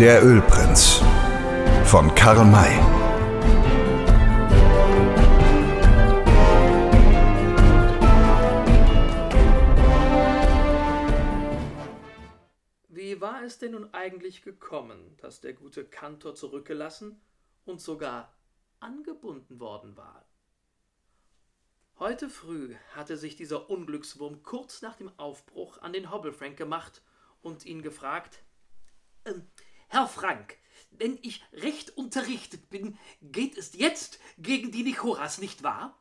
Der Ölprinz von Karl May. Wie war es denn nun eigentlich gekommen, dass der gute Kantor zurückgelassen und sogar angebunden worden war? Heute früh hatte sich dieser Unglückswurm kurz nach dem Aufbruch an den Hobblefrank gemacht und ihn gefragt: ähm, Herr Frank, wenn ich recht unterrichtet bin, geht es jetzt gegen die Nichoras, nicht wahr?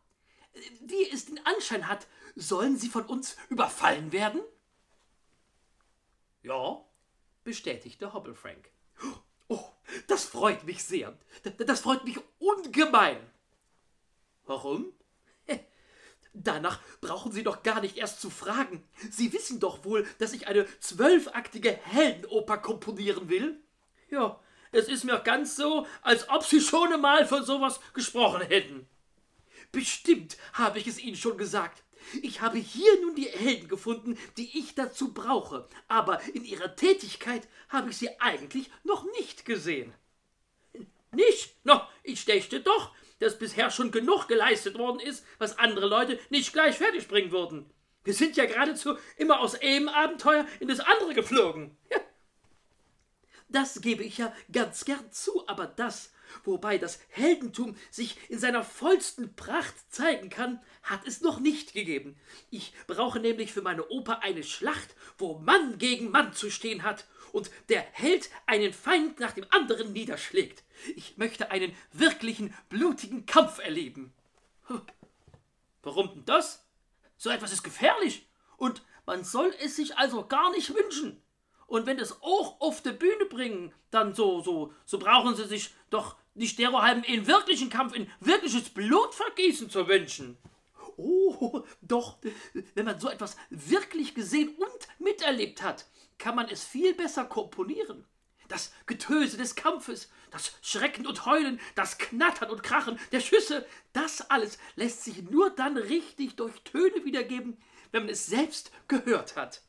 Wie es den Anschein hat, sollen sie von uns überfallen werden? Ja, bestätigte Hobblefrank. Oh, das freut mich sehr. Das freut mich ungemein. Warum? Danach brauchen Sie doch gar nicht erst zu fragen. Sie wissen doch wohl, dass ich eine zwölfaktige Heldenoper komponieren will. Ja, es ist mir ganz so, als ob Sie schon einmal von sowas gesprochen hätten. Bestimmt habe ich es Ihnen schon gesagt. Ich habe hier nun die Helden gefunden, die ich dazu brauche, aber in ihrer Tätigkeit habe ich sie eigentlich noch nicht gesehen. Nicht? No, ich dächte doch, dass bisher schon genug geleistet worden ist, was andere Leute nicht gleich fertig bringen würden. Wir sind ja geradezu immer aus einem Abenteuer in das andere geflogen. Ja. Das gebe ich ja ganz gern zu, aber das, wobei das Heldentum sich in seiner vollsten Pracht zeigen kann, hat es noch nicht gegeben. Ich brauche nämlich für meine Oper eine Schlacht, wo Mann gegen Mann zu stehen hat und der Held einen Feind nach dem anderen niederschlägt. Ich möchte einen wirklichen blutigen Kampf erleben. Warum denn das? So etwas ist gefährlich und man soll es sich also gar nicht wünschen. Und wenn es auch auf die Bühne bringen, dann so, so, so brauchen sie sich doch nicht derohalben in wirklichen Kampf, in wirkliches Blutvergießen zu wünschen. Oh, doch, wenn man so etwas wirklich gesehen und miterlebt hat, kann man es viel besser komponieren. Das Getöse des Kampfes, das Schrecken und Heulen, das Knattern und Krachen der Schüsse, das alles lässt sich nur dann richtig durch Töne wiedergeben, wenn man es selbst gehört hat.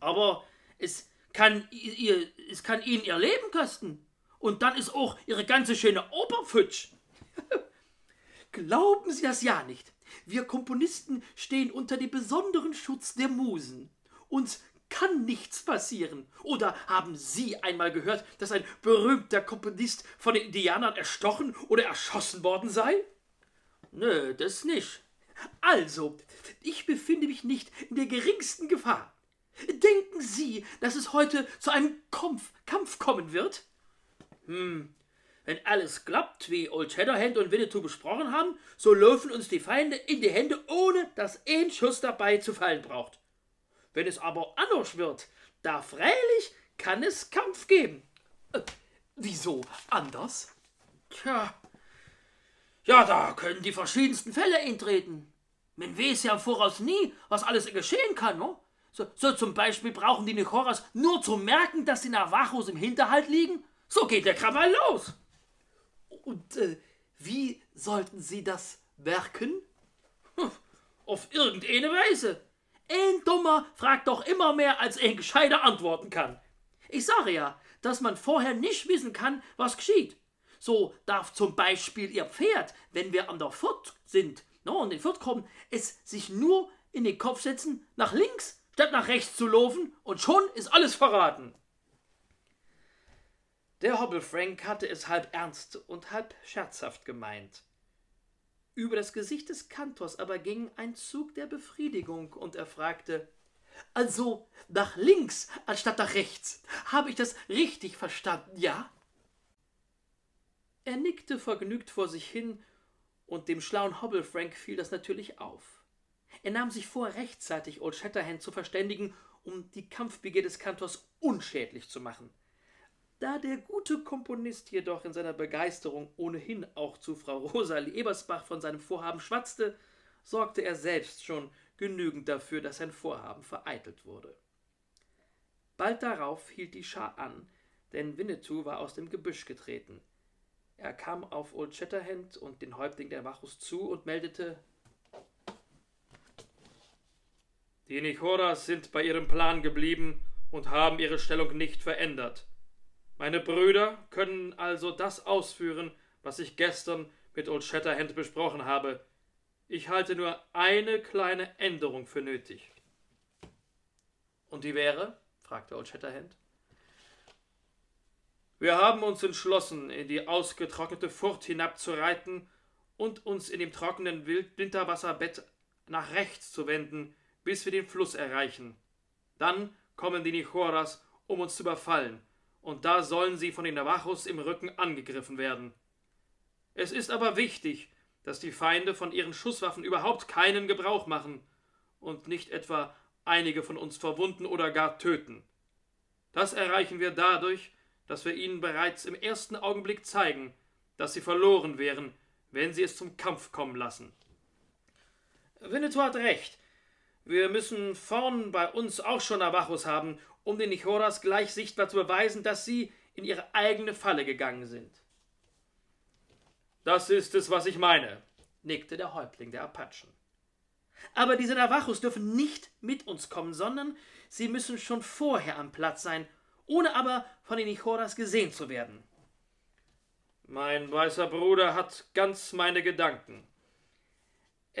Aber es kann, ihr, es kann ihnen ihr Leben kosten. Und dann ist auch ihre ganze schöne Oper futsch. Glauben Sie das ja nicht. Wir Komponisten stehen unter dem besonderen Schutz der Musen. Uns kann nichts passieren. Oder haben Sie einmal gehört, dass ein berühmter Komponist von den Indianern erstochen oder erschossen worden sei? Nö, das nicht. Also, ich befinde mich nicht in der geringsten Gefahr. Denken Sie, dass es heute zu einem Kampf, Kampf kommen wird? Hm, wenn alles klappt, wie Old Shatterhand und Winnetou besprochen haben, so laufen uns die Feinde in die Hände, ohne dass ein Schuss dabei zu fallen braucht. Wenn es aber anders wird, da freilich kann es Kampf geben. Äh, wieso anders? Tja, ja, da können die verschiedensten Fälle eintreten. Man weiß ja im Voraus nie, was alles geschehen kann, no? So, so zum Beispiel brauchen die Nichoras nur zu merken, dass die Navajos im Hinterhalt liegen. So geht der Krawall los. Und äh, wie sollten sie das merken? Hm, auf irgendeine Weise. Ein Dummer fragt doch immer mehr, als ein Gescheiter antworten kann. Ich sage ja, dass man vorher nicht wissen kann, was geschieht. So darf zum Beispiel Ihr Pferd, wenn wir an der Furt sind, no, und in Furt kommen, es sich nur in den Kopf setzen, nach links statt nach rechts zu laufen, und schon ist alles verraten. Der Hobble Frank hatte es halb ernst und halb scherzhaft gemeint. Über das Gesicht des Kantors aber ging ein Zug der Befriedigung, und er fragte Also nach links anstatt nach rechts. Habe ich das richtig verstanden, ja? Er nickte vergnügt vor sich hin, und dem schlauen Hobble Frank fiel das natürlich auf. Er nahm sich vor, rechtzeitig Old Shatterhand zu verständigen, um die Kampfbegier des Kantors unschädlich zu machen. Da der gute Komponist jedoch in seiner Begeisterung ohnehin auch zu Frau Rosalie Ebersbach von seinem Vorhaben schwatzte, sorgte er selbst schon genügend dafür, dass sein Vorhaben vereitelt wurde. Bald darauf hielt die Schar an, denn Winnetou war aus dem Gebüsch getreten. Er kam auf Old Shatterhand und den Häuptling der Wachus zu und meldete Die Nichoras sind bei ihrem Plan geblieben und haben ihre Stellung nicht verändert. Meine Brüder können also das ausführen, was ich gestern mit Old Shatterhand besprochen habe. Ich halte nur eine kleine Änderung für nötig. Und die wäre? fragte Old Shatterhand. Wir haben uns entschlossen, in die ausgetrocknete Furt hinabzureiten und uns in dem trockenen Winterwasserbett nach rechts zu wenden, bis wir den Fluss erreichen. Dann kommen die Nichoras, um uns zu überfallen, und da sollen sie von den Navajos im Rücken angegriffen werden. Es ist aber wichtig, dass die Feinde von ihren Schusswaffen überhaupt keinen Gebrauch machen und nicht etwa einige von uns verwunden oder gar töten. Das erreichen wir dadurch, dass wir ihnen bereits im ersten Augenblick zeigen, dass sie verloren wären, wenn sie es zum Kampf kommen lassen. Winnetou hat recht. Wir müssen vorn bei uns auch schon Navajos haben, um den Nichoras gleich sichtbar zu beweisen, dass sie in ihre eigene Falle gegangen sind. Das ist es, was ich meine, nickte der Häuptling der Apachen. Aber diese Navajos dürfen nicht mit uns kommen, sondern sie müssen schon vorher am Platz sein, ohne aber von den Nichoras gesehen zu werden. Mein weißer Bruder hat ganz meine Gedanken.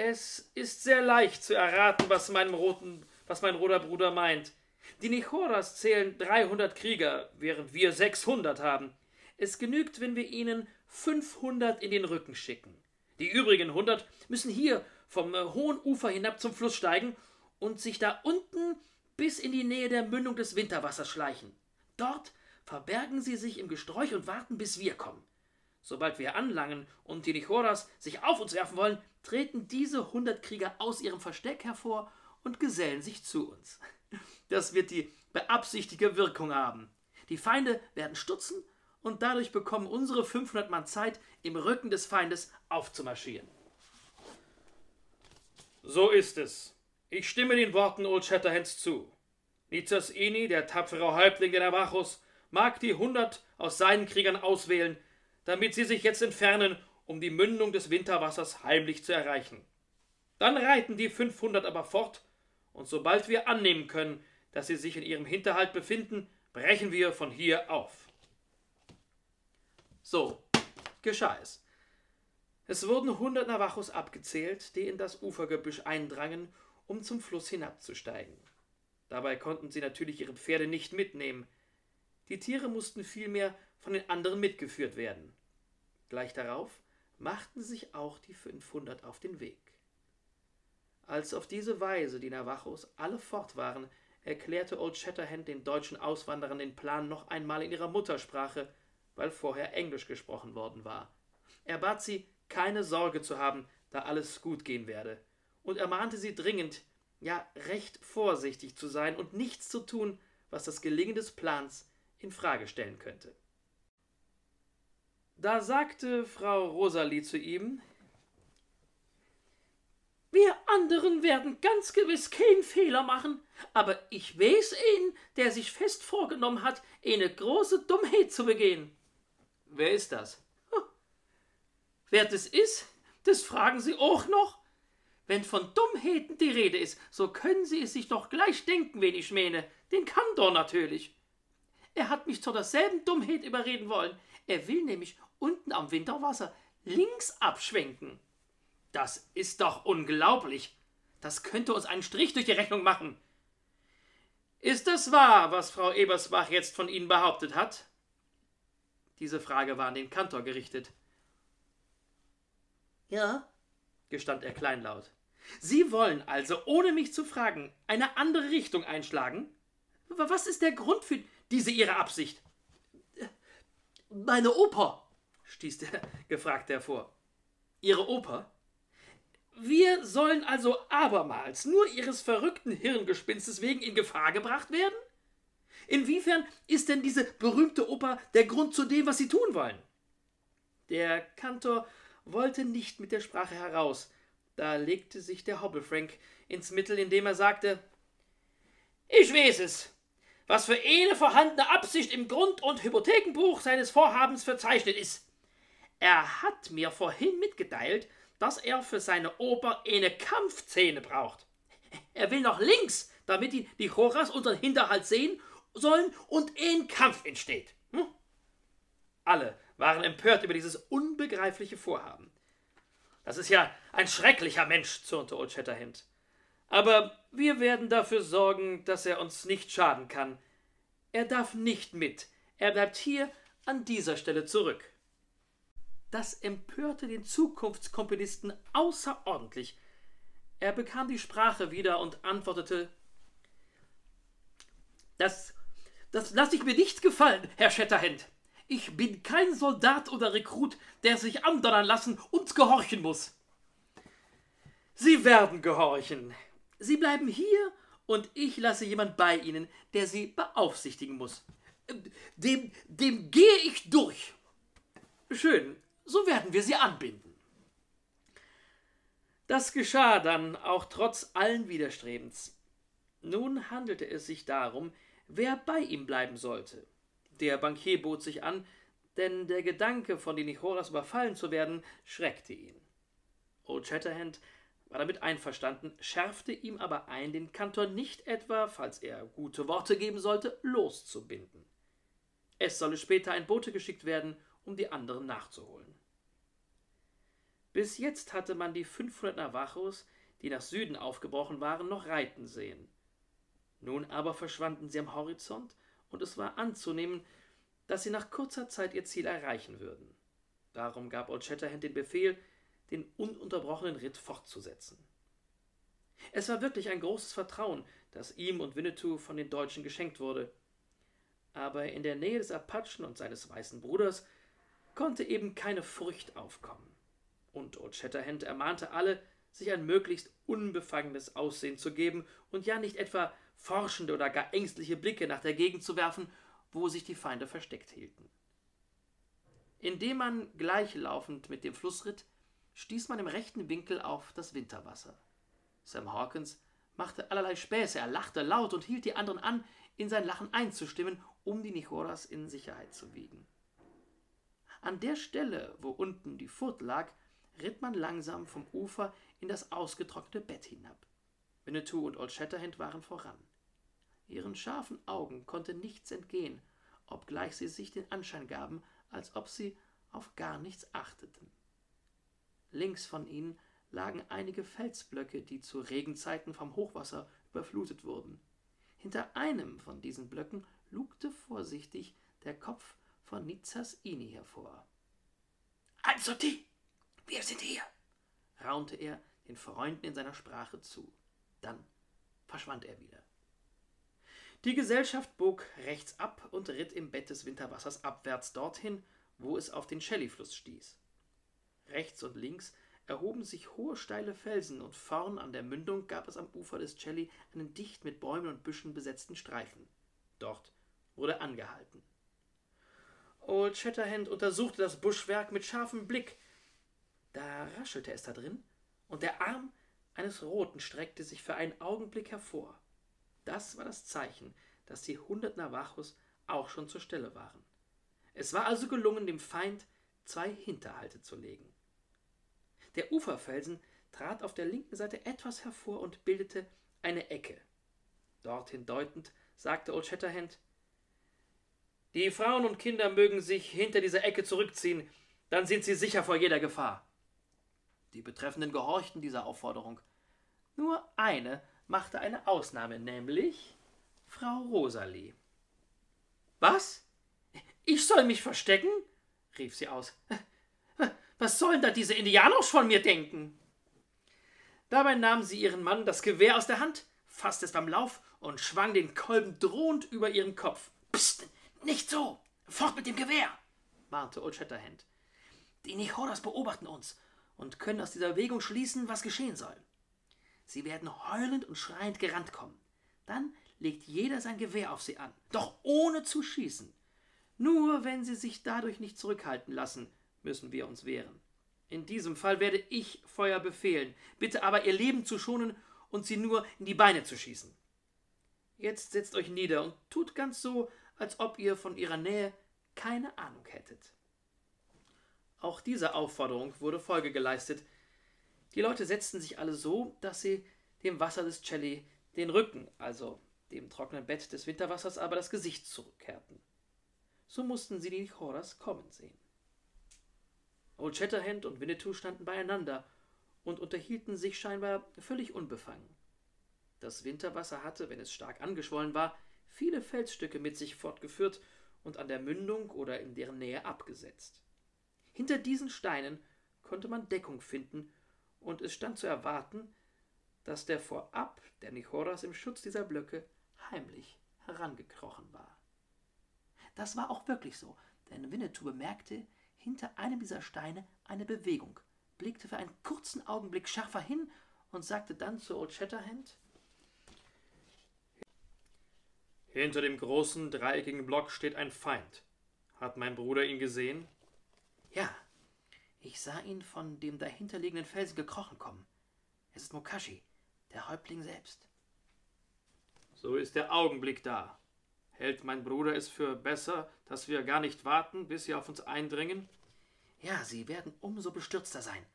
Es ist sehr leicht zu erraten, was, meinem roten, was mein roter Bruder meint. Die Nichoras zählen 300 Krieger, während wir 600 haben. Es genügt, wenn wir ihnen 500 in den Rücken schicken. Die übrigen 100 müssen hier vom äh, hohen Ufer hinab zum Fluss steigen und sich da unten bis in die Nähe der Mündung des Winterwassers schleichen. Dort verbergen sie sich im Gesträuch und warten, bis wir kommen. Sobald wir anlangen und die Nichoras sich auf uns werfen wollen, treten diese hundert Krieger aus ihrem Versteck hervor und gesellen sich zu uns. Das wird die beabsichtigte Wirkung haben. Die Feinde werden stutzen und dadurch bekommen unsere 500 Mann Zeit, im Rücken des Feindes aufzumarschieren. So ist es. Ich stimme den Worten Old Shatterhands zu. Nizas Ini, der tapfere Häuptling der Navajos, mag die hundert aus seinen Kriegern auswählen, damit sie sich jetzt entfernen, um die Mündung des Winterwassers heimlich zu erreichen. Dann reiten die fünfhundert aber fort, und sobald wir annehmen können, dass sie sich in ihrem Hinterhalt befinden, brechen wir von hier auf. So geschah es. Es wurden hundert Navajos abgezählt, die in das Ufergebüsch eindrangen, um zum Fluss hinabzusteigen. Dabei konnten sie natürlich ihre Pferde nicht mitnehmen. Die Tiere mussten vielmehr von den anderen mitgeführt werden. Gleich darauf machten sich auch die 500 auf den Weg. Als auf diese Weise die Navajos alle fort waren, erklärte Old Shatterhand den deutschen Auswanderern den Plan noch einmal in ihrer Muttersprache, weil vorher Englisch gesprochen worden war. Er bat sie, keine Sorge zu haben, da alles gut gehen werde, und ermahnte sie dringend, ja recht vorsichtig zu sein und nichts zu tun, was das Gelingen des Plans in Frage stellen könnte. Da sagte Frau Rosalie zu ihm Wir anderen werden ganz gewiss keinen Fehler machen, aber ich weiß ihn, der sich fest vorgenommen hat, eine große Dummheit zu begehen. Wer ist das? Wer das ist, das fragen Sie auch noch. Wenn von Dummheiten die Rede ist, so können Sie es sich doch gleich denken, wen ich meine. Den Kantor natürlich. Er hat mich zu derselben Dummheit überreden wollen. Er will nämlich unten am Winterwasser links abschwenken. Das ist doch unglaublich. Das könnte uns einen Strich durch die Rechnung machen. Ist es wahr, was Frau Ebersbach jetzt von Ihnen behauptet hat? Diese Frage war an den Kantor gerichtet. Ja, gestand er kleinlaut. Sie wollen also, ohne mich zu fragen, eine andere Richtung einschlagen? Was ist der Grund für diese Ihre Absicht? Meine Oper, stieß der Gefragte hervor. Ihre Oper? Wir sollen also abermals nur Ihres verrückten Hirngespinstes wegen in Gefahr gebracht werden? Inwiefern ist denn diese berühmte Oper der Grund zu dem, was Sie tun wollen? Der Kantor wollte nicht mit der Sprache heraus, da legte sich der Hobbelfrank ins Mittel, indem er sagte Ich weiß es, was für eine vorhandene Absicht im Grund- und Hypothekenbuch seines Vorhabens verzeichnet ist. Er hat mir vorhin mitgeteilt, dass er für seine Oper eine Kampfszene braucht. Er will noch links, damit die, die Choras unseren Hinterhalt sehen sollen und ein Kampf entsteht. Hm? Alle waren empört über dieses unbegreifliche Vorhaben. Das ist ja ein schrecklicher Mensch, zürnte Old Shatterhand. Aber wir werden dafür sorgen, dass er uns nicht schaden kann. Er darf nicht mit. Er bleibt hier an dieser Stelle zurück. Das empörte den Zukunftskomponisten außerordentlich. Er bekam die Sprache wieder und antwortete Das, das lasse ich mir nicht gefallen, Herr Shatterhand. Ich bin kein Soldat oder Rekrut, der sich andonnern lassen und gehorchen muss. Sie werden gehorchen. Sie bleiben hier und ich lasse jemand bei Ihnen, der Sie beaufsichtigen muss. Dem, dem gehe ich durch. Schön, so werden wir sie anbinden. Das geschah dann auch trotz allen Widerstrebens. Nun handelte es sich darum, wer bei ihm bleiben sollte. Der Bankier bot sich an, denn der Gedanke, von den Nichoras überfallen zu werden, schreckte ihn. Old Shatterhand war damit einverstanden, schärfte ihm aber ein, den Kantor nicht etwa, falls er gute Worte geben sollte, loszubinden. Es solle später ein Bote geschickt werden, um die anderen nachzuholen. Bis jetzt hatte man die 500 Navajos, die nach Süden aufgebrochen waren, noch reiten sehen. Nun aber verschwanden sie am Horizont, und es war anzunehmen, dass sie nach kurzer Zeit ihr Ziel erreichen würden. Darum gab Old Shatterhand den Befehl, den ununterbrochenen Ritt fortzusetzen. Es war wirklich ein großes Vertrauen, das ihm und Winnetou von den Deutschen geschenkt wurde. Aber in der Nähe des Apachen und seines weißen Bruders konnte eben keine Furcht aufkommen. Und Old Shatterhand ermahnte alle, sich ein möglichst unbefangenes Aussehen zu geben und ja nicht etwa forschende oder gar ängstliche Blicke nach der Gegend zu werfen, wo sich die Feinde versteckt hielten. Indem man gleichlaufend mit dem Fluss ritt, stieß man im rechten Winkel auf das Winterwasser. Sam Hawkins machte allerlei Späße, er lachte laut und hielt die anderen an, in sein Lachen einzustimmen, um die Nichoras in Sicherheit zu wiegen. An der Stelle, wo unten die Furt lag, ritt man langsam vom Ufer in das ausgetrocknete Bett hinab. Winnetou und Old Shatterhand waren voran. Ihren scharfen Augen konnte nichts entgehen, obgleich sie sich den Anschein gaben, als ob sie auf gar nichts achteten. Links von ihnen lagen einige Felsblöcke, die zu Regenzeiten vom Hochwasser überflutet wurden. Hinter einem von diesen Blöcken lugte vorsichtig der Kopf von Nizas Ini hervor. Ein Sortie! Wir sind hier! raunte er den Freunden in seiner Sprache zu. Dann verschwand er wieder. Die Gesellschaft bog rechts ab und ritt im Bett des Winterwassers abwärts dorthin, wo es auf den Shelley-Fluss stieß. Rechts und links erhoben sich hohe steile Felsen und vorn an der Mündung gab es am Ufer des Shelley einen dicht mit Bäumen und Büschen besetzten Streifen. Dort wurde angehalten. Old Shatterhand untersuchte das Buschwerk mit scharfem Blick. Da raschelte es da drin, und der Arm eines Roten streckte sich für einen Augenblick hervor. Das war das Zeichen, dass die hundert Navajos auch schon zur Stelle waren. Es war also gelungen, dem Feind zwei Hinterhalte zu legen. Der Uferfelsen trat auf der linken Seite etwas hervor und bildete eine Ecke. Dorthin deutend sagte Old Shatterhand Die Frauen und Kinder mögen sich hinter dieser Ecke zurückziehen, dann sind sie sicher vor jeder Gefahr. Die Betreffenden gehorchten dieser Aufforderung. Nur eine machte eine Ausnahme, nämlich Frau Rosalie. Was? Ich soll mich verstecken? rief sie aus. Was sollen da diese Indianer von mir denken? Dabei nahm sie ihren Mann das Gewehr aus der Hand, fasste es beim Lauf und schwang den Kolben drohend über ihren Kopf. Psst, nicht so! Fort mit dem Gewehr! warnte Old Shatterhand. Die Nicholas beobachten uns und können aus dieser Bewegung schließen, was geschehen soll. Sie werden heulend und schreiend gerannt kommen. Dann legt jeder sein Gewehr auf sie an, doch ohne zu schießen. Nur wenn sie sich dadurch nicht zurückhalten lassen, müssen wir uns wehren. In diesem Fall werde ich Feuer befehlen, bitte aber ihr Leben zu schonen und sie nur in die Beine zu schießen. Jetzt setzt euch nieder und tut ganz so, als ob ihr von ihrer Nähe keine Ahnung hättet. Auch dieser Aufforderung wurde Folge geleistet. Die Leute setzten sich alle so, dass sie dem Wasser des Celli den Rücken, also dem trockenen Bett des Winterwassers, aber das Gesicht zurückkehrten. so mussten sie die Choras kommen sehen. Old Shatterhand und Winnetou standen beieinander und unterhielten sich scheinbar völlig unbefangen. Das Winterwasser hatte, wenn es stark angeschwollen war, viele Felsstücke mit sich fortgeführt und an der Mündung oder in deren Nähe abgesetzt. Hinter diesen Steinen konnte man Deckung finden, und es stand zu erwarten, dass der vorab, der Nichoras im Schutz dieser Blöcke, heimlich herangekrochen war. Das war auch wirklich so, denn Winnetou bemerkte hinter einem dieser Steine eine Bewegung, blickte für einen kurzen Augenblick schärfer hin und sagte dann zu Old Shatterhand: Hinter dem großen dreieckigen Block steht ein Feind. Hat mein Bruder ihn gesehen? Ja, ich sah ihn von dem dahinterliegenden Felsen gekrochen kommen. Es ist Mokashi, der Häuptling selbst. So ist der Augenblick da. Hält mein Bruder es für besser, dass wir gar nicht warten, bis sie auf uns eindringen? Ja, sie werden umso bestürzter sein.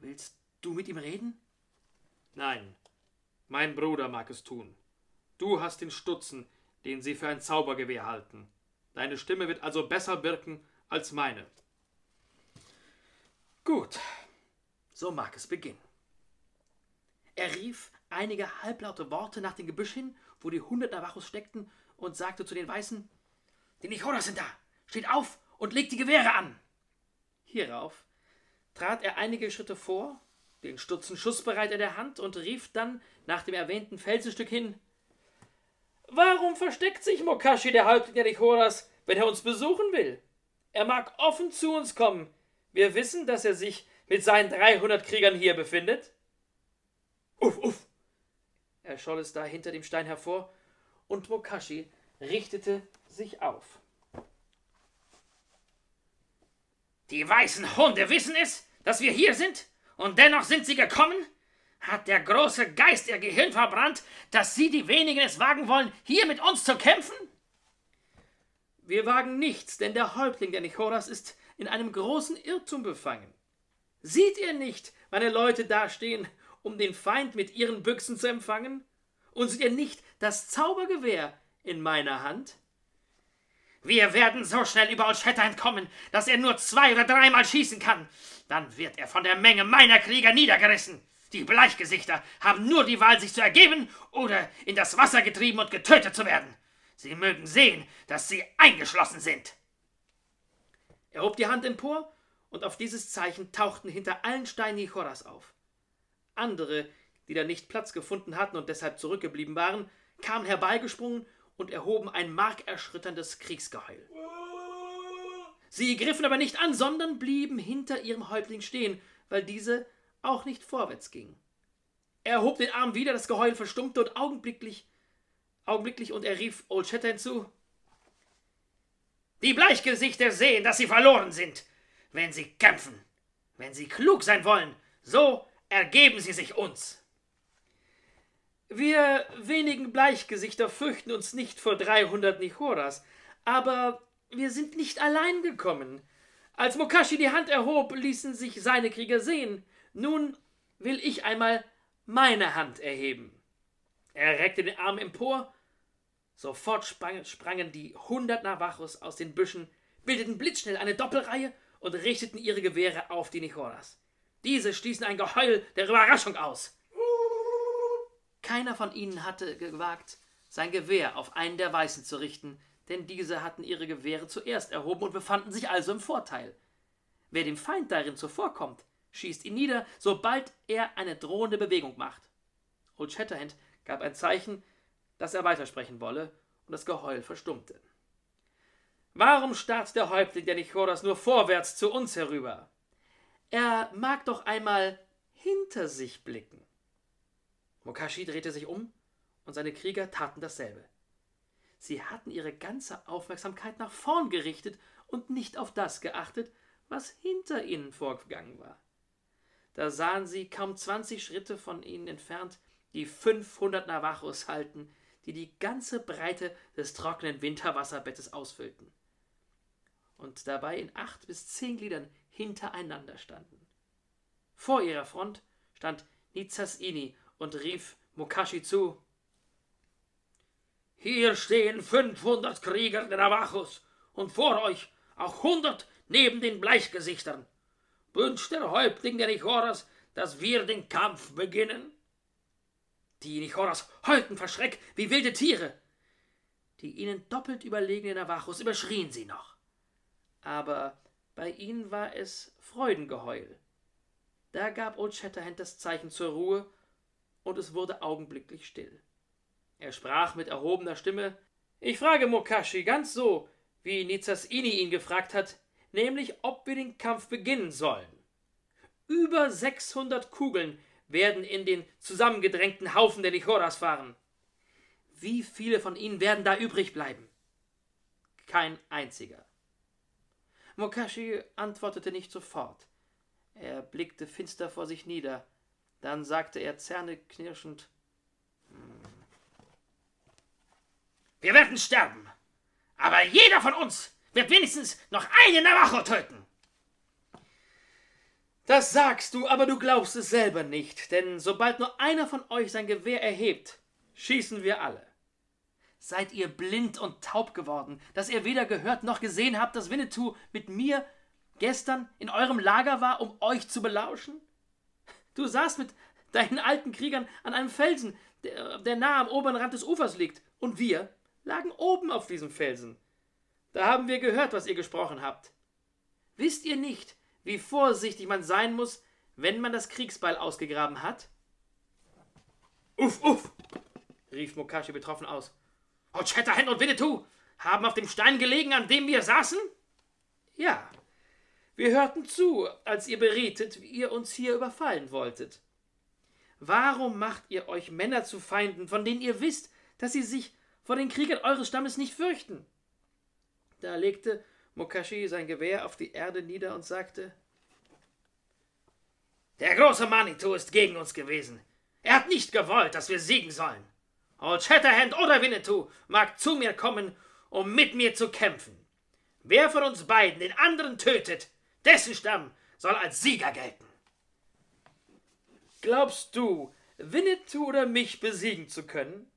Willst du mit ihm reden? Nein, mein Bruder mag es tun. Du hast den Stutzen, den sie für ein Zaubergewehr halten. Deine Stimme wird also besser wirken als meine. Gut, so mag es beginnen. Er rief einige halblaute Worte nach dem Gebüsch hin, wo die hundert Navajos steckten, und sagte zu den Weißen: Die Nicholas sind da! Steht auf und legt die Gewehre an! Hierauf trat er einige Schritte vor, den Stutzen schussbereit in der Hand, und rief dann nach dem erwähnten Felsenstück hin: Warum versteckt sich Mokashi, der Häuptling der Nicholas, wenn er uns besuchen will? Er mag offen zu uns kommen. Wir wissen, dass er sich mit seinen 300 Kriegern hier befindet. Uff, uff! erscholl es da hinter dem Stein hervor, und Mokashi richtete sich auf. Die weißen Hunde wissen es, dass wir hier sind, und dennoch sind sie gekommen? Hat der große Geist ihr Gehirn verbrannt, dass sie die wenigen es wagen wollen, hier mit uns zu kämpfen? Wir wagen nichts, denn der Häuptling der Nichoras ist in einem großen Irrtum befangen. Sieht ihr nicht, meine Leute dastehen um den Feind mit ihren Büchsen zu empfangen? Und seht ihr nicht das Zaubergewehr in meiner Hand? Wir werden so schnell über Olschetta entkommen, dass er nur zwei oder dreimal schießen kann. Dann wird er von der Menge meiner Krieger niedergerissen. Die Bleichgesichter haben nur die Wahl, sich zu ergeben oder in das Wasser getrieben und getötet zu werden. Sie mögen sehen, dass sie eingeschlossen sind. Er hob die Hand empor, und auf dieses Zeichen tauchten hinter allen Steinen Nichoras auf. Andere, die da nicht Platz gefunden hatten und deshalb zurückgeblieben waren, kamen herbeigesprungen und erhoben ein markerschütterndes Kriegsgeheul. Sie griffen aber nicht an, sondern blieben hinter ihrem Häuptling stehen, weil diese auch nicht vorwärts ging. Er hob den Arm wieder, das Geheul verstummte und augenblicklich, augenblicklich und er rief Old Shatterhand zu. Die Bleichgesichter sehen, dass sie verloren sind, wenn sie kämpfen. Wenn sie klug sein wollen, so Ergeben Sie sich uns! Wir wenigen Bleichgesichter fürchten uns nicht vor dreihundert Nichoras, aber wir sind nicht allein gekommen. Als Mokashi die Hand erhob, ließen sich seine Krieger sehen. Nun will ich einmal meine Hand erheben. Er reckte den Arm empor. Sofort sprang, sprangen die hundert Navajos aus den Büschen, bildeten blitzschnell eine Doppelreihe und richteten ihre Gewehre auf die Nichoras. Diese stießen ein Geheul der Überraschung aus. Keiner von ihnen hatte gewagt, sein Gewehr auf einen der Weißen zu richten, denn diese hatten ihre Gewehre zuerst erhoben und befanden sich also im Vorteil. Wer dem Feind darin zuvorkommt, schießt ihn nieder, sobald er eine drohende Bewegung macht. Old Shatterhand gab ein Zeichen, dass er weitersprechen wolle, und das Geheul verstummte. Warum starrt der Häuptling der Nichoras nur vorwärts zu uns herüber? Er mag doch einmal hinter sich blicken. Mokashi drehte sich um und seine Krieger taten dasselbe. Sie hatten ihre ganze Aufmerksamkeit nach vorn gerichtet und nicht auf das geachtet, was hinter ihnen vorgegangen war. Da sahen sie kaum zwanzig Schritte von ihnen entfernt die fünfhundert Navajos halten, die die ganze Breite des trockenen Winterwasserbettes ausfüllten und dabei in acht bis zehn Gliedern hintereinander standen. Vor ihrer Front stand Nizasini und rief Mokashi zu: Hier stehen 500 Krieger der Navajos und vor euch auch hundert neben den Bleichgesichtern. Wünscht der Häuptling der Nichoras, dass wir den Kampf beginnen? Die Nichoras heulten vor Schreck wie wilde Tiere. Die ihnen doppelt überlegenen Navajos überschrien sie noch. Aber bei ihnen war es Freudengeheul. Da gab Old Shatterhand das Zeichen zur Ruhe, und es wurde augenblicklich still. Er sprach mit erhobener Stimme Ich frage Mokashi ganz so, wie Nizasini ihn gefragt hat, nämlich ob wir den Kampf beginnen sollen. Über sechshundert Kugeln werden in den zusammengedrängten Haufen der Nichoras fahren. Wie viele von ihnen werden da übrig bleiben? Kein einziger. Mokashi antwortete nicht sofort. Er blickte finster vor sich nieder. Dann sagte er zähneknirschend: hm. Wir werden sterben. Aber jeder von uns wird wenigstens noch einen Navajo töten. Das sagst du, aber du glaubst es selber nicht, denn sobald nur einer von euch sein Gewehr erhebt, schießen wir alle. Seid ihr blind und taub geworden, dass ihr weder gehört noch gesehen habt, dass Winnetou mit mir gestern in eurem Lager war, um euch zu belauschen? Du saßt mit deinen alten Kriegern an einem Felsen, der, der nah am oberen Rand des Ufers liegt, und wir lagen oben auf diesem Felsen. Da haben wir gehört, was ihr gesprochen habt. Wisst ihr nicht, wie vorsichtig man sein muss, wenn man das Kriegsbeil ausgegraben hat? Uff, uff, rief Mokashi betroffen aus. Und Shatterhand und Winnetou haben auf dem Stein gelegen, an dem wir saßen? Ja, wir hörten zu, als ihr berietet, wie ihr uns hier überfallen wolltet. Warum macht ihr euch Männer zu Feinden, von denen ihr wisst, dass sie sich vor den Kriegern eures Stammes nicht fürchten? Da legte Mokashi sein Gewehr auf die Erde nieder und sagte: Der große Manitou ist gegen uns gewesen. Er hat nicht gewollt, dass wir siegen sollen. Old Shatterhand oder Winnetou mag zu mir kommen, um mit mir zu kämpfen. Wer von uns beiden den anderen tötet, dessen Stamm soll als Sieger gelten. Glaubst du, Winnetou oder mich besiegen zu können?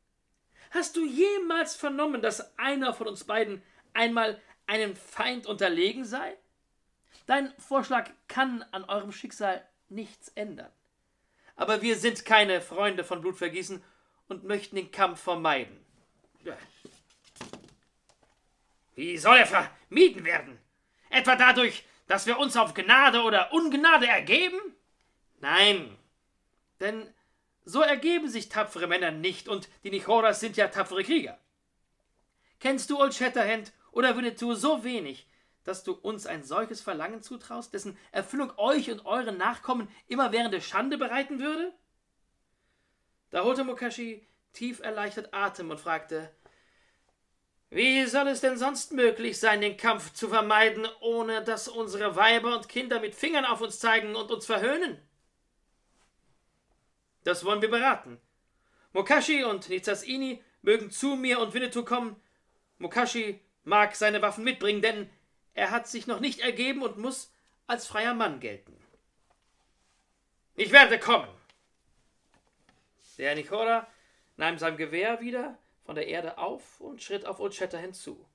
Hast du jemals vernommen, dass einer von uns beiden einmal einem Feind unterlegen sei? Dein Vorschlag kann an eurem Schicksal nichts ändern. Aber wir sind keine Freunde von Blutvergießen und möchten den Kampf vermeiden. Wie soll er vermieden werden? Etwa dadurch, dass wir uns auf Gnade oder Ungnade ergeben? Nein, denn so ergeben sich tapfere Männer nicht und die Nichoras sind ja tapfere Krieger. Kennst du Old Shatterhand oder Winnetou so wenig, dass du uns ein solches Verlangen zutraust, dessen Erfüllung euch und euren Nachkommen immerwährende Schande bereiten würde? Da holte Mokashi tief erleichtert Atem und fragte, wie soll es denn sonst möglich sein, den Kampf zu vermeiden, ohne dass unsere Weiber und Kinder mit Fingern auf uns zeigen und uns verhöhnen? Das wollen wir beraten. Mokashi und Nizasini mögen zu mir und Winnetou kommen. Mokashi mag seine Waffen mitbringen, denn er hat sich noch nicht ergeben und muss als freier Mann gelten. Ich werde kommen. Der Nichora nahm sein Gewehr wieder von der Erde auf und schritt auf Old Shatterhand zu.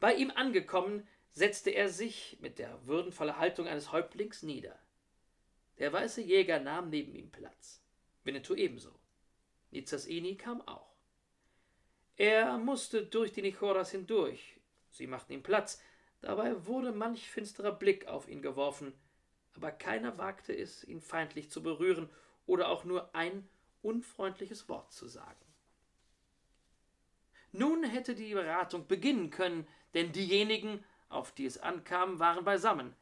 Bei ihm angekommen, setzte er sich mit der würdenvollen Haltung eines Häuptlings nieder. Der weiße Jäger nahm neben ihm Platz. Winnetou ebenso. Nizasini kam auch. Er musste durch die Nichoras hindurch. Sie machten ihm Platz. Dabei wurde manch finsterer Blick auf ihn geworfen, aber keiner wagte es, ihn feindlich zu berühren oder auch nur ein unfreundliches Wort zu sagen. Nun hätte die Beratung beginnen können, denn diejenigen, auf die es ankam, waren beisammen.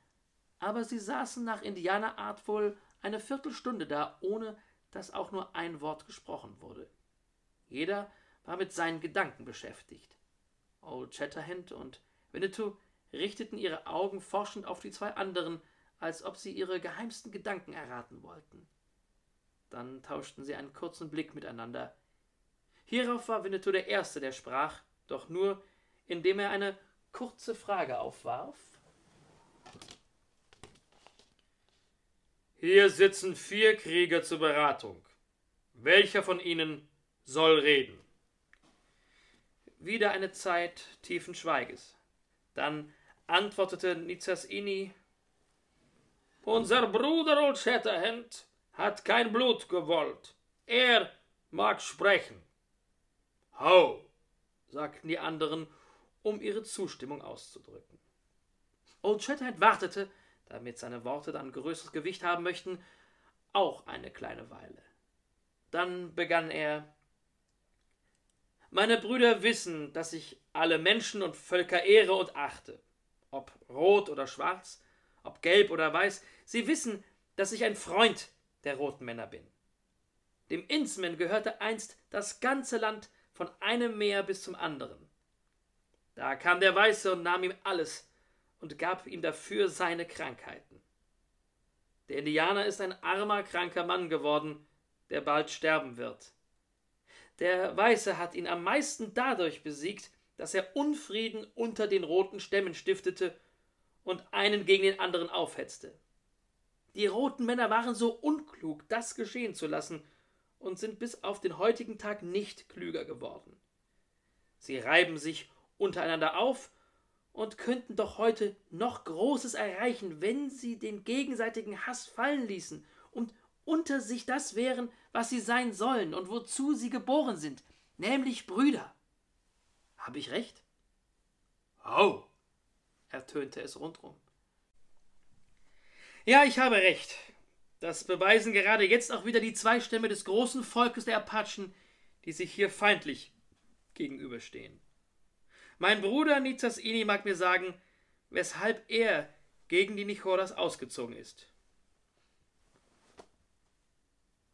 Aber sie saßen nach Indianerart wohl eine Viertelstunde da, ohne dass auch nur ein Wort gesprochen wurde. Jeder war mit seinen Gedanken beschäftigt. Old Shatterhand und Winnetou richteten ihre Augen forschend auf die zwei anderen, als ob sie ihre geheimsten Gedanken erraten wollten. Dann tauschten sie einen kurzen Blick miteinander. Hierauf war Winnetou der Erste, der sprach, doch nur, indem er eine kurze Frage aufwarf. Hier sitzen vier Krieger zur Beratung. Welcher von ihnen soll reden? Wieder eine Zeit tiefen Schweiges. Dann antwortete Nizasini, Unser Bruder Old Shatterhand hat kein Blut gewollt. Er mag sprechen. Ho, sagten die anderen, um ihre Zustimmung auszudrücken. Old Shatterhand wartete, damit seine Worte dann größeres Gewicht haben möchten, auch eine kleine Weile. Dann begann er Meine Brüder wissen, dass ich alle Menschen und Völker ehre und achte, ob rot oder schwarz, ob gelb oder weiß, sie wissen, dass ich ein Freund der roten Männer bin. Dem Innsman gehörte einst das ganze Land von einem Meer bis zum anderen. Da kam der Weiße und nahm ihm alles und gab ihm dafür seine Krankheiten. Der Indianer ist ein armer, kranker Mann geworden, der bald sterben wird. Der Weiße hat ihn am meisten dadurch besiegt, dass er Unfrieden unter den roten Stämmen stiftete und einen gegen den anderen aufhetzte. Die roten Männer waren so unklug, das geschehen zu lassen, und sind bis auf den heutigen Tag nicht klüger geworden. Sie reiben sich untereinander auf und könnten doch heute noch Großes erreichen, wenn sie den gegenseitigen Hass fallen ließen und unter sich das wären, was sie sein sollen und wozu sie geboren sind, nämlich Brüder. Habe ich recht? Oh, ertönte es rundum. Ja, ich habe recht. Das beweisen gerade jetzt auch wieder die zwei Stämme des großen Volkes der Apachen, die sich hier feindlich gegenüberstehen. Mein Bruder Nizas Ini mag mir sagen, weshalb er gegen die Nichoras ausgezogen ist.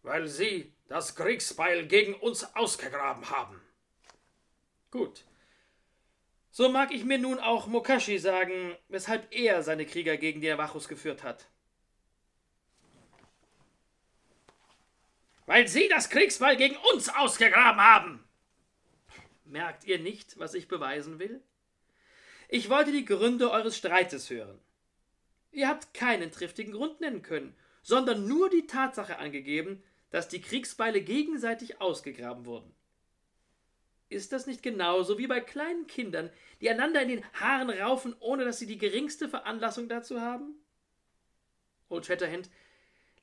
Weil sie das Kriegsbeil gegen uns ausgegraben haben. Gut. So mag ich mir nun auch Mokashi sagen, weshalb er seine Krieger gegen die Navajos geführt hat. Weil sie das Kriegsbeil gegen uns ausgegraben haben. Merkt ihr nicht, was ich beweisen will? Ich wollte die Gründe eures Streites hören. Ihr habt keinen triftigen Grund nennen können, sondern nur die Tatsache angegeben, dass die Kriegsbeile gegenseitig ausgegraben wurden. Ist das nicht genauso wie bei kleinen Kindern, die einander in den Haaren raufen, ohne dass sie die geringste Veranlassung dazu haben? Old Shatterhand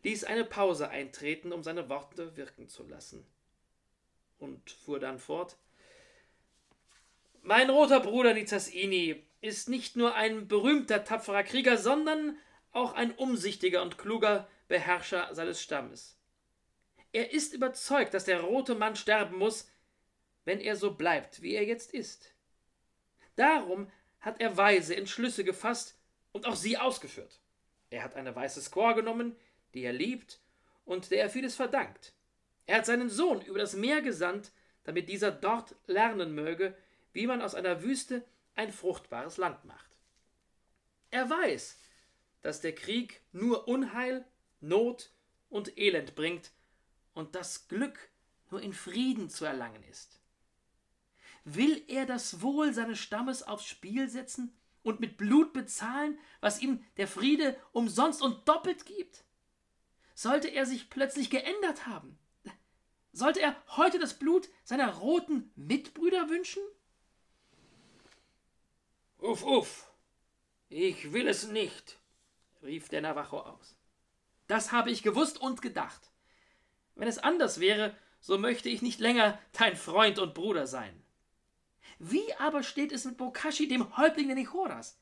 ließ eine Pause eintreten, um seine Worte wirken zu lassen, und fuhr dann fort. Mein roter Bruder Nizasini ist nicht nur ein berühmter, tapferer Krieger, sondern auch ein umsichtiger und kluger Beherrscher seines Stammes. Er ist überzeugt, dass der rote Mann sterben muss, wenn er so bleibt, wie er jetzt ist. Darum hat er weise Entschlüsse gefasst und auch sie ausgeführt. Er hat eine weiße Squaw genommen, die er liebt und der er vieles verdankt. Er hat seinen Sohn über das Meer gesandt, damit dieser dort lernen möge, wie man aus einer Wüste ein fruchtbares Land macht. Er weiß, dass der Krieg nur Unheil, Not und Elend bringt und das Glück nur in Frieden zu erlangen ist. Will er das Wohl seines Stammes aufs Spiel setzen und mit Blut bezahlen, was ihm der Friede umsonst und doppelt gibt? Sollte er sich plötzlich geändert haben? Sollte er heute das Blut seiner roten Mitbrüder wünschen? Uff, uff, ich will es nicht, rief der Navajo aus. Das habe ich gewusst und gedacht. Wenn es anders wäre, so möchte ich nicht länger dein Freund und Bruder sein. Wie aber steht es mit Bokashi, dem Häuptling der Nichoras?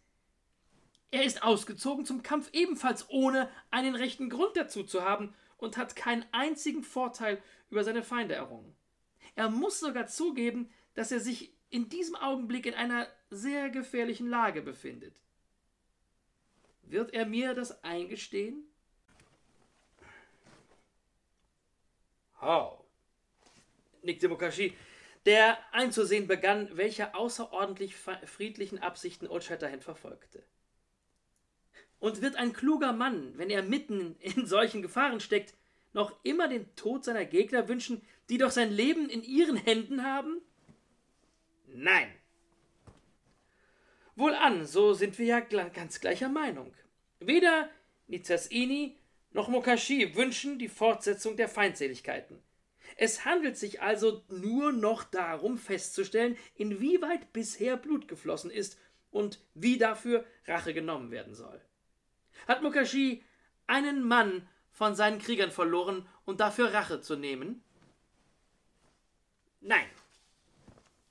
Er ist ausgezogen zum Kampf ebenfalls ohne einen rechten Grund dazu zu haben und hat keinen einzigen Vorteil über seine Feinde errungen. Er muss sogar zugeben, dass er sich in diesem Augenblick in einer sehr gefährlichen Lage befindet. Wird er mir das eingestehen? How? nickte Mokashi, der einzusehen begann, welche außerordentlich friedlichen Absichten Old Shatterhand verfolgte. Und wird ein kluger Mann, wenn er mitten in solchen Gefahren steckt, noch immer den Tod seiner Gegner wünschen, die doch sein Leben in ihren Händen haben? Nein. Wohlan, so sind wir ja ganz gleicher Meinung. Weder Nizasini noch Mokashi wünschen die Fortsetzung der Feindseligkeiten. Es handelt sich also nur noch darum festzustellen, inwieweit bisher Blut geflossen ist und wie dafür Rache genommen werden soll. Hat Mukashi einen Mann von seinen Kriegern verloren und dafür Rache zu nehmen? Nein.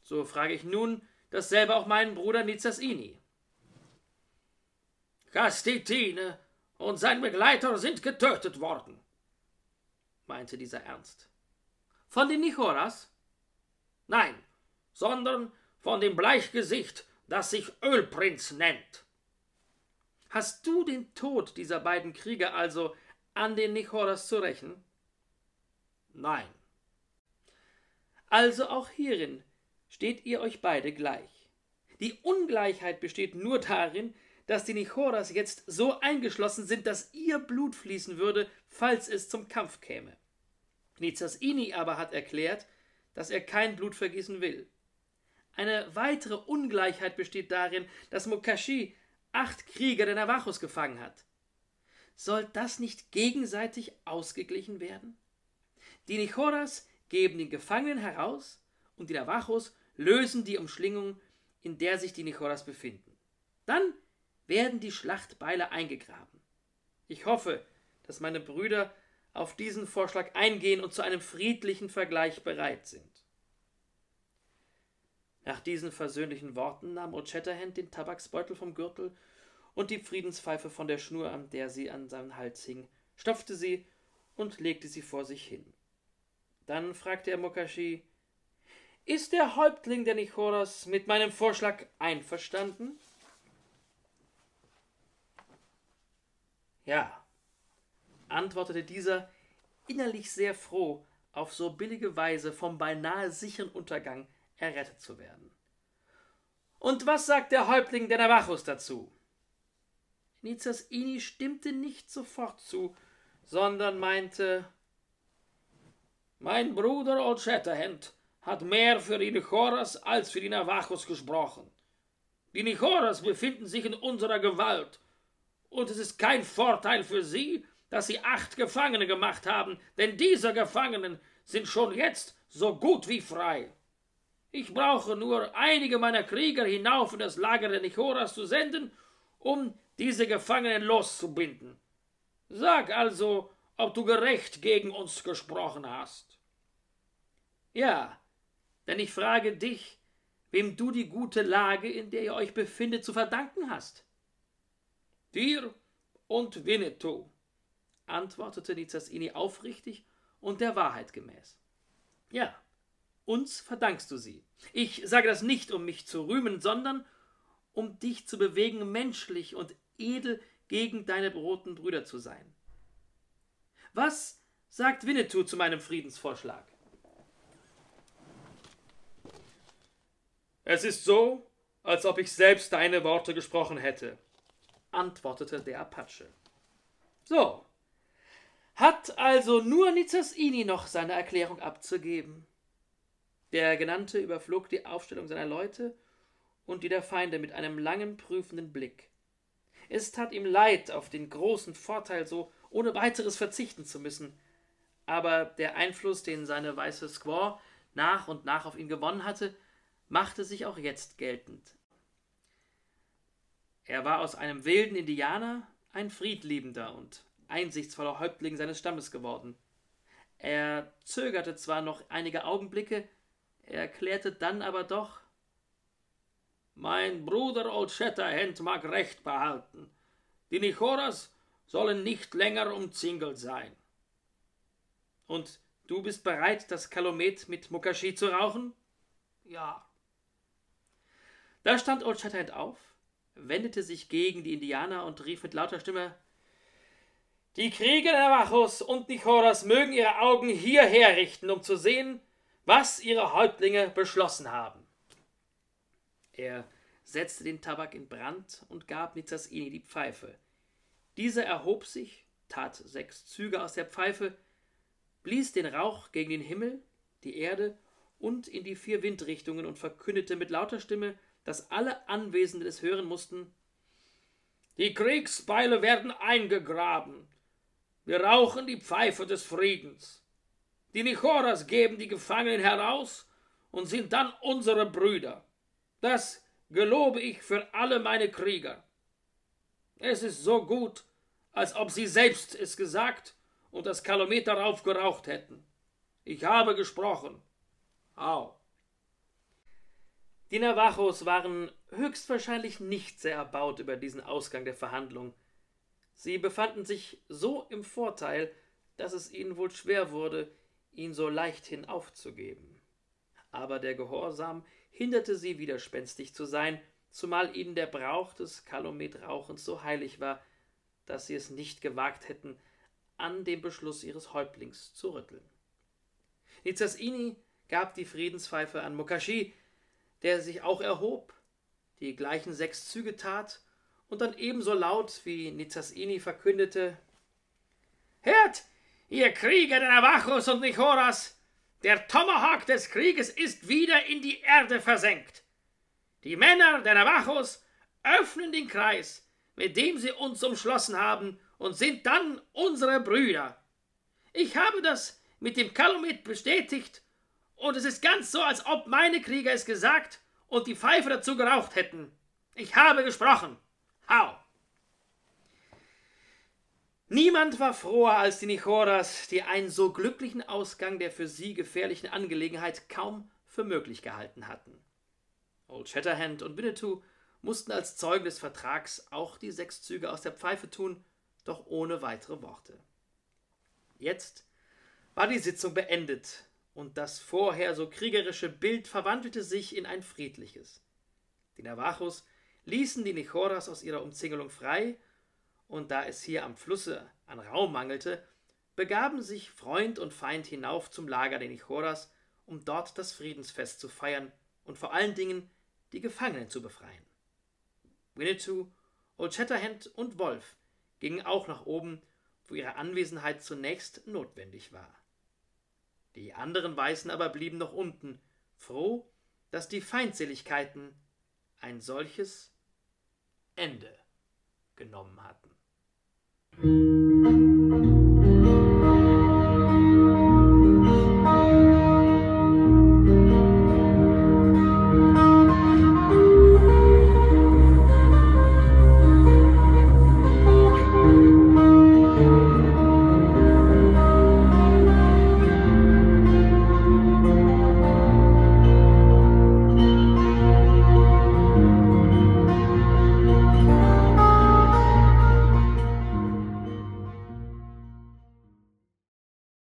So frage ich nun dasselbe auch meinen Bruder Nizasini. Kastitine und sein Begleiter sind getötet worden, meinte dieser ernst. Von den Nichoras? Nein, sondern von dem Bleichgesicht, das sich Ölprinz nennt. Hast du den Tod dieser beiden Krieger also an den Nichoras zu rächen? Nein. Also auch hierin steht ihr euch beide gleich. Die Ungleichheit besteht nur darin, dass die Nichoras jetzt so eingeschlossen sind, dass ihr Blut fließen würde, falls es zum Kampf käme. Nizasini aber hat erklärt, dass er kein Blut vergießen will. Eine weitere Ungleichheit besteht darin, dass Mokashi acht Krieger der Navajos gefangen hat. Soll das nicht gegenseitig ausgeglichen werden? Die Nichoras geben den Gefangenen heraus und die Navajos lösen die Umschlingung, in der sich die Nichoras befinden. Dann werden die Schlachtbeile eingegraben. Ich hoffe, dass meine Brüder auf diesen Vorschlag eingehen und zu einem friedlichen Vergleich bereit sind. Nach diesen versöhnlichen Worten nahm O'Chatterhand den Tabaksbeutel vom Gürtel und die Friedenspfeife von der Schnur, an der sie an seinen Hals hing, stopfte sie und legte sie vor sich hin. Dann fragte er Mokashi, ist der Häuptling der Nichoras mit meinem Vorschlag einverstanden? Ja, antwortete dieser, innerlich sehr froh, auf so billige Weise vom beinahe sicheren Untergang errettet zu werden. Und was sagt der Häuptling der Navajos dazu? Nizas Ini stimmte nicht sofort zu, sondern meinte, mein Bruder Old Shatterhand hat mehr für die Nichoras als für die Navajos gesprochen. Die Nichoras befinden sich in unserer Gewalt, und es ist kein Vorteil für sie, dass sie acht Gefangene gemacht haben, denn diese Gefangenen sind schon jetzt so gut wie frei. Ich brauche nur einige meiner Krieger hinauf in das Lager der Nichoras zu senden, um diese Gefangenen loszubinden. Sag also, ob du gerecht gegen uns gesprochen hast. Ja, denn ich frage dich, wem du die gute Lage, in der ihr euch befindet, zu verdanken hast. Dir und Winnetou, antwortete Nizasini aufrichtig und der Wahrheit gemäß. Ja, uns verdankst du sie. Ich sage das nicht, um mich zu rühmen, sondern um dich zu bewegen, menschlich und edel gegen deine roten Brüder zu sein. Was sagt Winnetou zu meinem Friedensvorschlag? Es ist so, als ob ich selbst deine Worte gesprochen hätte, antwortete der Apache. So, hat also nur Nizasini noch seine Erklärung abzugeben. Der Genannte überflog die Aufstellung seiner Leute und die der Feinde mit einem langen, prüfenden Blick. Es tat ihm leid, auf den großen Vorteil so ohne weiteres verzichten zu müssen, aber der Einfluss, den seine weiße Squaw nach und nach auf ihn gewonnen hatte, machte sich auch jetzt geltend. Er war aus einem wilden Indianer ein friedliebender und einsichtsvoller Häuptling seines Stammes geworden. Er zögerte zwar noch einige Augenblicke, erklärte dann aber doch Mein Bruder Old Shatterhand mag Recht behalten. Die Nichoras sollen nicht länger umzingelt sein. Und du bist bereit, das Kalumet mit Mukashi zu rauchen? Ja. Da stand Old Shatterhand auf, wendete sich gegen die Indianer und rief mit lauter Stimme Die Krieger der Navajos und Nichoras mögen ihre Augen hierher richten, um zu sehen, was ihre Häuptlinge beschlossen haben. Er setzte den Tabak in Brand und gab Nizasini die Pfeife. Dieser erhob sich, tat sechs Züge aus der Pfeife, blies den Rauch gegen den Himmel, die Erde und in die vier Windrichtungen und verkündete mit lauter Stimme, dass alle Anwesenden es hören mussten Die Kriegsbeile werden eingegraben. Wir rauchen die Pfeife des Friedens. Die Nichoras geben die Gefangenen heraus und sind dann unsere Brüder. Das gelobe ich für alle meine Krieger. Es ist so gut, als ob sie selbst es gesagt und das Kalometer raufgeraucht hätten. Ich habe gesprochen. Au. Die Navajos waren höchstwahrscheinlich nicht sehr erbaut über diesen Ausgang der Verhandlung. Sie befanden sich so im Vorteil, dass es ihnen wohl schwer wurde, ihn so leichthin aufzugeben. Aber der Gehorsam hinderte sie, widerspenstig zu sein, zumal ihnen der Brauch des Kalometrauchens so heilig war, dass sie es nicht gewagt hätten, an dem Beschluss ihres Häuptlings zu rütteln. Nizasini gab die Friedenspfeife an Mokashi, der sich auch erhob, die gleichen sechs Züge tat und dann ebenso laut wie Nizasini verkündete: Hört, ihr Krieger der Navajos und Nichoras, der Tomahawk des Krieges ist wieder in die Erde versenkt. Die Männer der Navajos öffnen den Kreis, mit dem sie uns umschlossen haben, und sind dann unsere Brüder. Ich habe das mit dem Kalumet bestätigt, und es ist ganz so, als ob meine Krieger es gesagt und die Pfeife dazu geraucht hätten. Ich habe gesprochen. Hau! Niemand war froher als die Nichoras, die einen so glücklichen Ausgang der für sie gefährlichen Angelegenheit kaum für möglich gehalten hatten. Old Shatterhand und Winnetou mussten als Zeugen des Vertrags auch die sechs Züge aus der Pfeife tun, doch ohne weitere Worte. Jetzt war die Sitzung beendet, und das vorher so kriegerische Bild verwandelte sich in ein friedliches. Die Navajos ließen die Nichoras aus ihrer Umzingelung frei, und da es hier am Flusse an Raum mangelte, begaben sich Freund und Feind hinauf zum Lager der Nichoras, um dort das Friedensfest zu feiern und vor allen Dingen die Gefangenen zu befreien. Winnetou, Old Shatterhand und Wolf gingen auch nach oben, wo ihre Anwesenheit zunächst notwendig war. Die anderen Weißen aber blieben noch unten, froh, dass die Feindseligkeiten ein solches Ende genommen hatten.